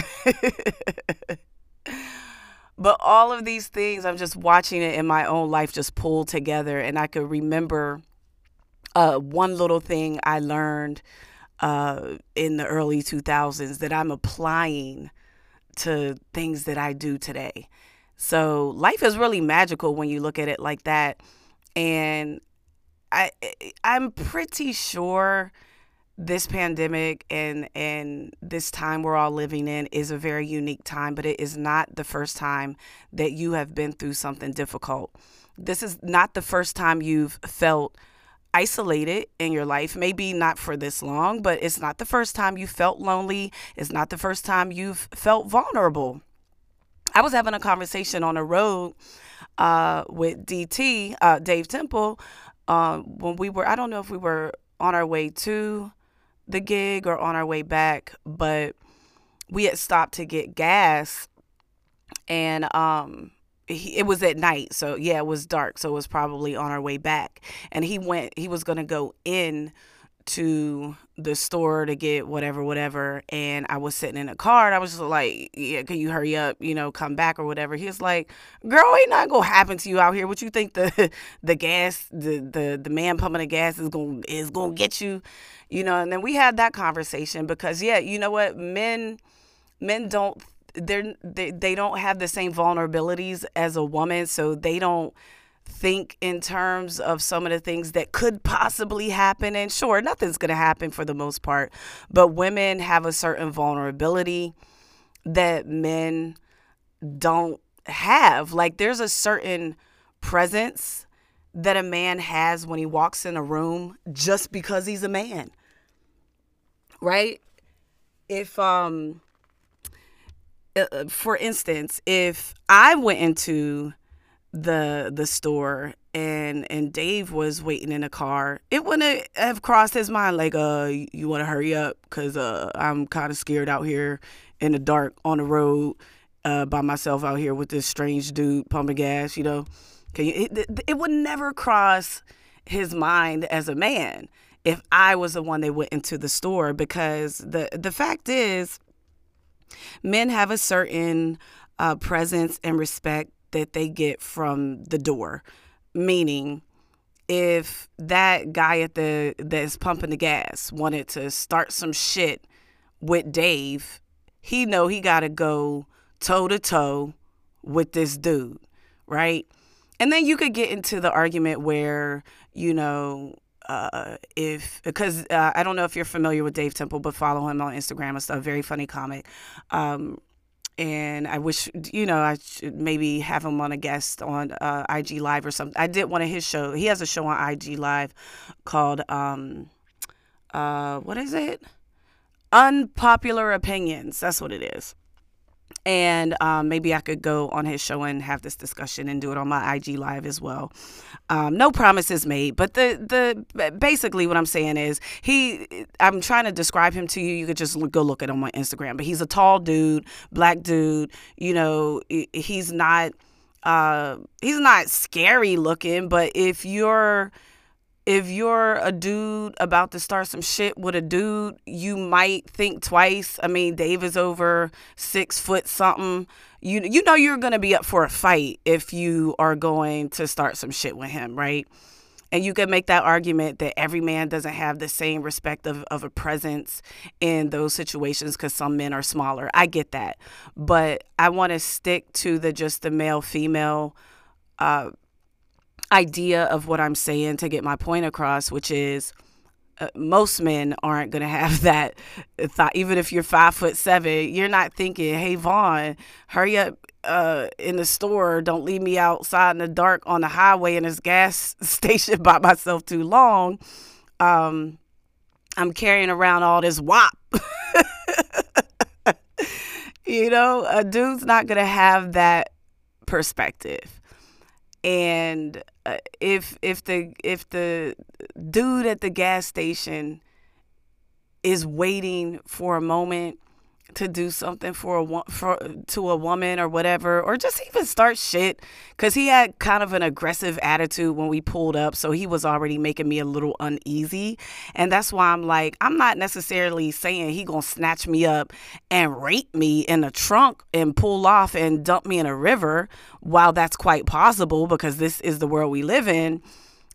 but all of these things, I'm just watching it in my own life just pull together. And I could remember uh, one little thing I learned uh, in the early 2000s that I'm applying to things that I do today. So life is really magical when you look at it like that. And I I'm pretty sure this pandemic and and this time we're all living in is a very unique time, but it is not the first time that you have been through something difficult. This is not the first time you've felt isolated in your life, maybe not for this long, but it's not the first time you felt lonely. It's not the first time you've felt vulnerable. I was having a conversation on the road uh, with DT, uh, Dave Temple, uh, when we were, I don't know if we were on our way to the gig or on our way back, but we had stopped to get gas. And um, it was at night so yeah it was dark so it was probably on our way back. And he went he was going to go in to the store to get whatever whatever and i was sitting in a car and i was just like yeah can you hurry up you know come back or whatever. He was like girl ain't not gonna happen to you out here. What you think the the gas the the, the man pumping the gas is gonna is gonna get you? You know and then we had that conversation because yeah you know what? Men men don't they're they, they don't have the same vulnerabilities as a woman so they don't think in terms of some of the things that could possibly happen. And sure nothing's going to happen for the most part but women have a certain vulnerability that men don't have. Like there's a certain presence that a man has when he walks in a room just because he's a man right? If um uh, uh, for instance, if I went into the the store and and Dave was waiting in a car, it wouldn't have crossed his mind like, uh, you want to hurry up because uh, I'm kind of scared out here in the dark on the road uh, by myself out here with this strange dude pumping gas. You know, can you? It, it would never cross his mind as a man if I was the one that went into the store because the the fact is men have a certain uh, presence and respect that they get from the door, meaning if that guy at the that's pumping the gas wanted to start some shit with Dave, he know he got to go toe to toe with this dude, right? And then you could get into the argument where, you know, uh, if because uh, I don't know if you're familiar with Dave Temple, but follow him on Instagram. It's a very funny comic. Um, and I wish you know I should maybe have him on a guest on uh, IG Live or something. I did one of his show. He has a show on IG Live called um, uh, what is it? Unpopular opinions. That's what it is. And um, maybe I could go on his show and have this discussion and do it on my IG live as well. Um, no promises made, but the the basically what I'm saying is he. I'm trying to describe him to you. You could just go look at him on Instagram. But he's a tall dude, black dude. You know, he's not. Uh, he's not scary looking, but if you're if you're a dude about to start some shit with a dude, you might think twice. I mean, Dave is over six foot something. You you know you're gonna be up for a fight if you are going to start some shit with him, right? And you can make that argument that every man doesn't have the same respect of, of a presence in those situations because some men are smaller. I get that. But I want to stick to the just the male female uh, idea of what I'm saying to get my point across, which is uh, most men aren't going to have that thought. Even if you're five foot seven, you're not thinking, hey, Von, hurry up uh, in the store. Don't leave me outside in the dark on the highway in this gas station by myself too long. Um, I'm carrying around all this WAP. you know, a dude's not going to have that perspective and uh, if if the if the dude at the gas station is waiting for a moment to do something for a for to a woman or whatever, or just even start shit. Cause he had kind of an aggressive attitude when we pulled up, so he was already making me a little uneasy, and that's why I'm like, I'm not necessarily saying he gonna snatch me up and rape me in the trunk and pull off and dump me in a river. While that's quite possible, because this is the world we live in,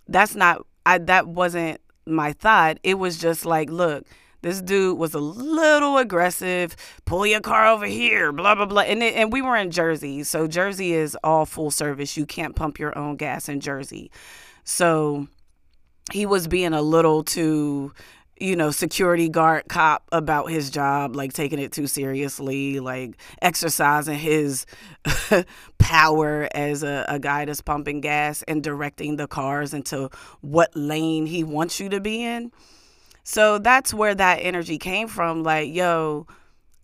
that's not. I that wasn't my thought. It was just like, look this dude was a little aggressive. Pull your car over here, blah blah blah. And it, and we were in Jersey, so Jersey is all full service. You can't pump your own gas in Jersey. So he was being a little too you know, security guard cop about his job, like taking it too seriously, like exercising his power as a, a, guy that's pumping gas and directing the cars into what lane he wants you to be in. So that's where that energy came from. Like, yo,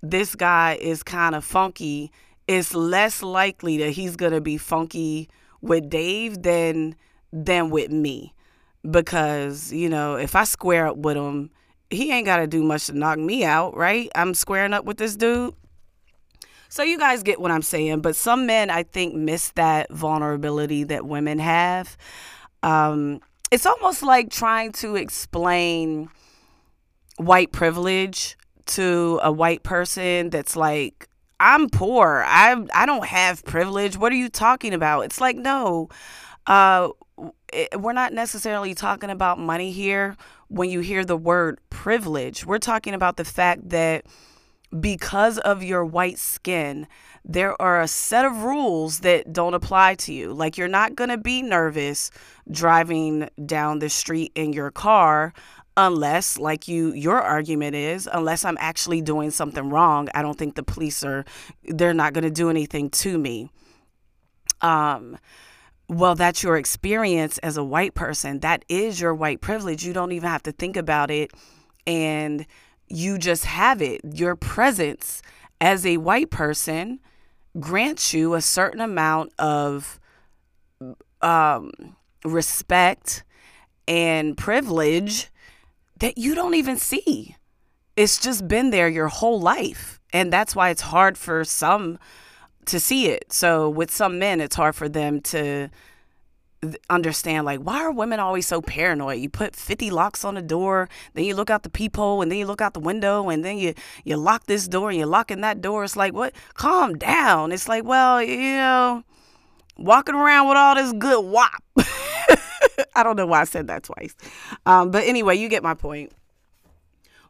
this guy is kind of funky. It's less likely that he's gonna be funky with Dave than than with me. Because, you know, if I square up with him, he ain't gotta do much to knock me out, right? I'm squaring up with this dude. So you guys get what I'm saying, but some men I think miss that vulnerability that women have. Um, it's almost like trying to explain white privilege to a white person that's like I'm poor. I I don't have privilege. What are you talking about? It's like no. Uh it, we're not necessarily talking about money here when you hear the word privilege. We're talking about the fact that because of your white skin, there are a set of rules that don't apply to you. Like you're not going to be nervous driving down the street in your car unless like you your argument is unless i'm actually doing something wrong i don't think the police are they're not going to do anything to me. Um well that's your experience as a white person. That is your white privilege. You don't even have to think about it and you just have it. Your presence as a white person grants you a certain amount of um respect and privilege that you don't even see. It's just been there your whole life. And that's why it's hard for some to see it. So with some men, it's hard for them to understand like why are women always so paranoid you put 50 locks on the door then you look out the peephole and then you look out the window and then you you lock this door and you're locking that door it's like what calm down it's like well you know walking around with all this good WAP I don't know why I said that twice. Um, but anyway, you get my point.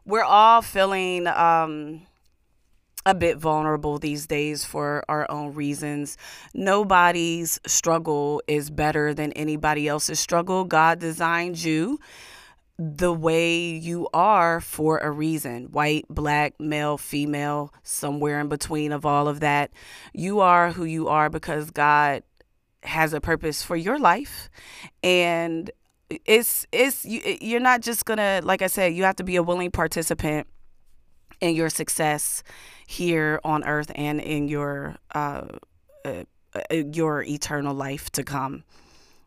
We're all feeling um, a bit vulnerable these days for our own reasons. Nobody's struggle is better than anybody else's struggle. God designed you the way you are for a reason white, black, male, female, somewhere in between of all of that. You are who you are because God has a purpose for your life and it's it's you, you're not just gonna like i said you have to be a willing participant in your success here on earth and in your uh, uh, uh, your eternal life to come.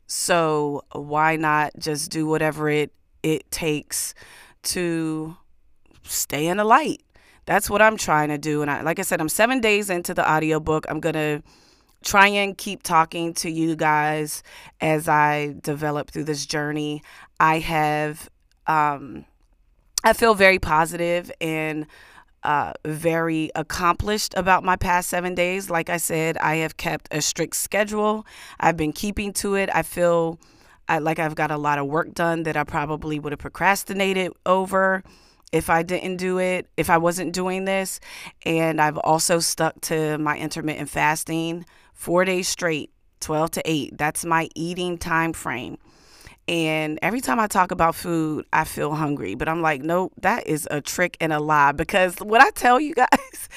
So why not just do whatever it it takes to stay in the light? That's what I'm trying to do. And I, like I said, I'm seven days into the audiobook. I'm gonna try and keep talking to you guys as I develop through this journey. I have um, I feel very positive and uh, very accomplished about my past seven days. Like I said, I have kept a strict schedule. I've been keeping to it. I feel I, like I've got a lot of work done that I probably would have procrastinated over if I didn't do it, if I wasn't doing this. And I've also stuck to my intermittent fasting four days straight, 12 to 8. That's my eating time frame. And every time I talk about food, I feel hungry. But I'm like, nope, that is a trick and a lie. Because what I tell you guys,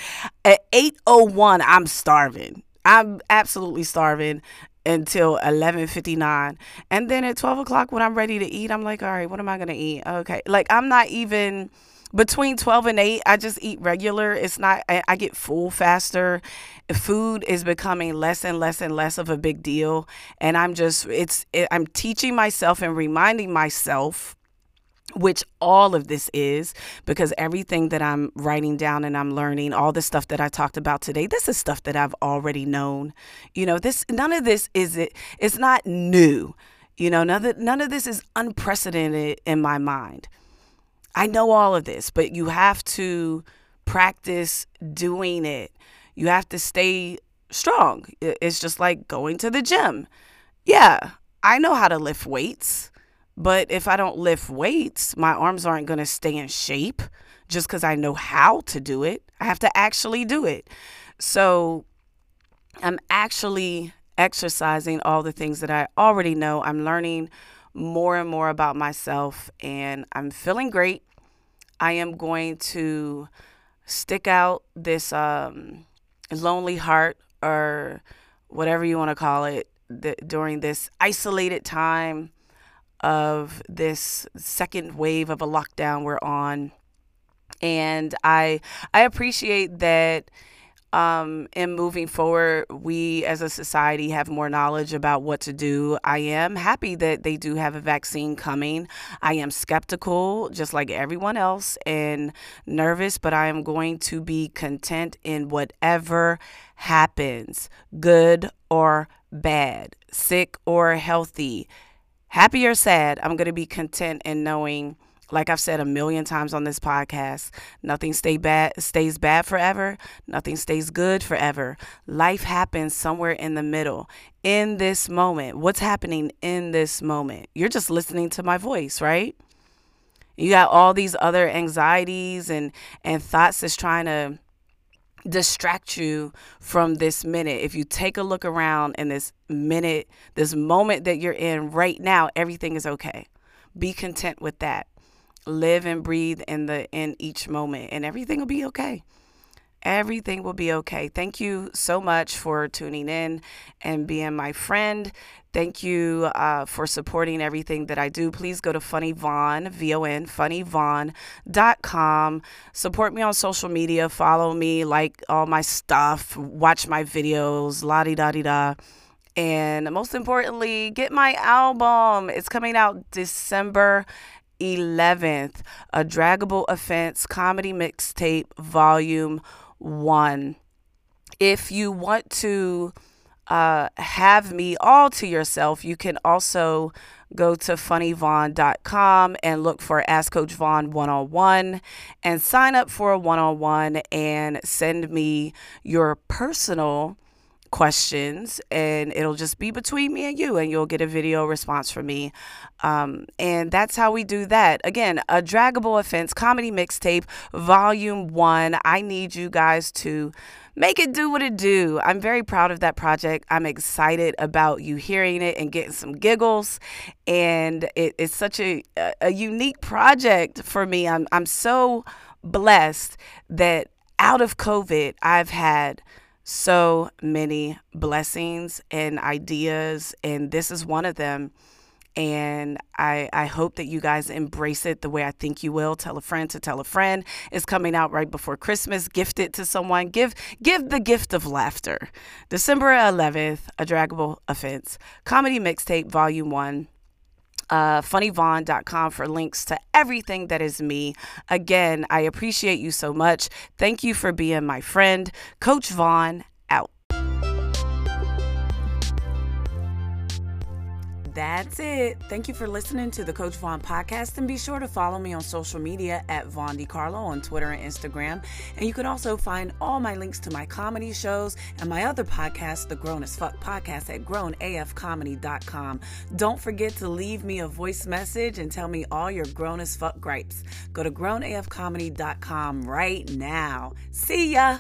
at 801, I'm starving. I'm absolutely starving until 11:59, and then at 12 o'clock when I'm ready to eat, I'm like, all right, what am I gonna eat? Okay, like I'm not even between 12 and 8 i just eat regular it's not I, I, get full faster food is becoming less and less and less of a big deal and i'm just it's it, i'm teaching myself and reminding myself which all of this is because everything that I'm writing down and I'm learning, all the stuff that I talked about today, this is stuff that I've already known. You know, this none of this is it it's not new. You know, none of, none of this is unprecedented in my mind. I know all of this, but you have to practice doing it. You have to stay strong. It's just like going to the gym. Yeah, I know how to lift weights, but if I don't lift weights, my arms aren't going to stay in shape just because I know how to do it. I have to actually do it. So I'm actually exercising all the things that I already know. I'm learning more and more about myself, and I'm feeling great. I am going to stick out this um, lonely heart or whatever you want to call it during this isolated time of this second wave of a lockdown we're on and i i appreciate that um, in moving forward, we as a society have more knowledge about what to do. I am happy that they do have a vaccine coming. I am skeptical, just like everyone else, and nervous, but I am going to be content in whatever happens, good or bad, sick or healthy, happy or sad. I'm going to be content in knowing like I've said a million times on this podcast, nothing stay bad stays bad forever, nothing stays good forever. Life happens somewhere in the middle. In this moment, what's happening in this moment? You're just listening to my voice, right? You got all these other anxieties and and thoughts that's trying to distract you from this minute. If you take a look around in this minute, this moment that you're in right now, everything is okay. Be content with that live and breathe in the in each moment and everything will be okay. Everything will be okay. Thank you so much for tuning in and being my friend. Thank you uh, for supporting everything that i do. Please go to funny von v-o-n funnyvon.com support me on social media. Follow me like all my stuff. Watch my videos la di da di da and most importantly, get my album. It's coming out December 11th, a draggable offense comedy mixtape, volume one. If you want to uh, have me all to yourself, you can also go to funnyvon.com and look for Ask Coach Von 101 and sign up for a one on one and send me your personal questions and it'll just be between me and you and you'll get a video response from me. Um, and that's how we do that. Again a draggable offense comedy mixtape volume one. I need you guys to make it do what it do. I'm very proud of that project. I'm excited about you hearing it and getting some giggles. And it, it's such a, a unique project for me. I'm, I'm so blessed that out of covid i've had so many blessings and ideas, and this is one of them. And I, I hope that you guys embrace it the way I think you will. Tell a friend to tell a friend. It's coming out right before Christmas. Gift it to someone. Give give the gift of laughter. December 11th, A Draggable Offense, Comedy Mixtape Volume 1 uh, funnyvon.com for links to everything that is me. Again, I appreciate you so much. Thank you for being my friend. Coach Von That's it. Thank you for listening to the Coach Von podcast. And be sure to follow me on social media at Von Decarlo on Twitter and Instagram. And you can also find all my links to my comedy shows and my other podcast, the Grown as Fuck podcast, at grownafcomedy.com. Don't forget to leave me a voice message and tell me all your grown as fuck gripes. Go to grownafcomedy.com right now. See ya.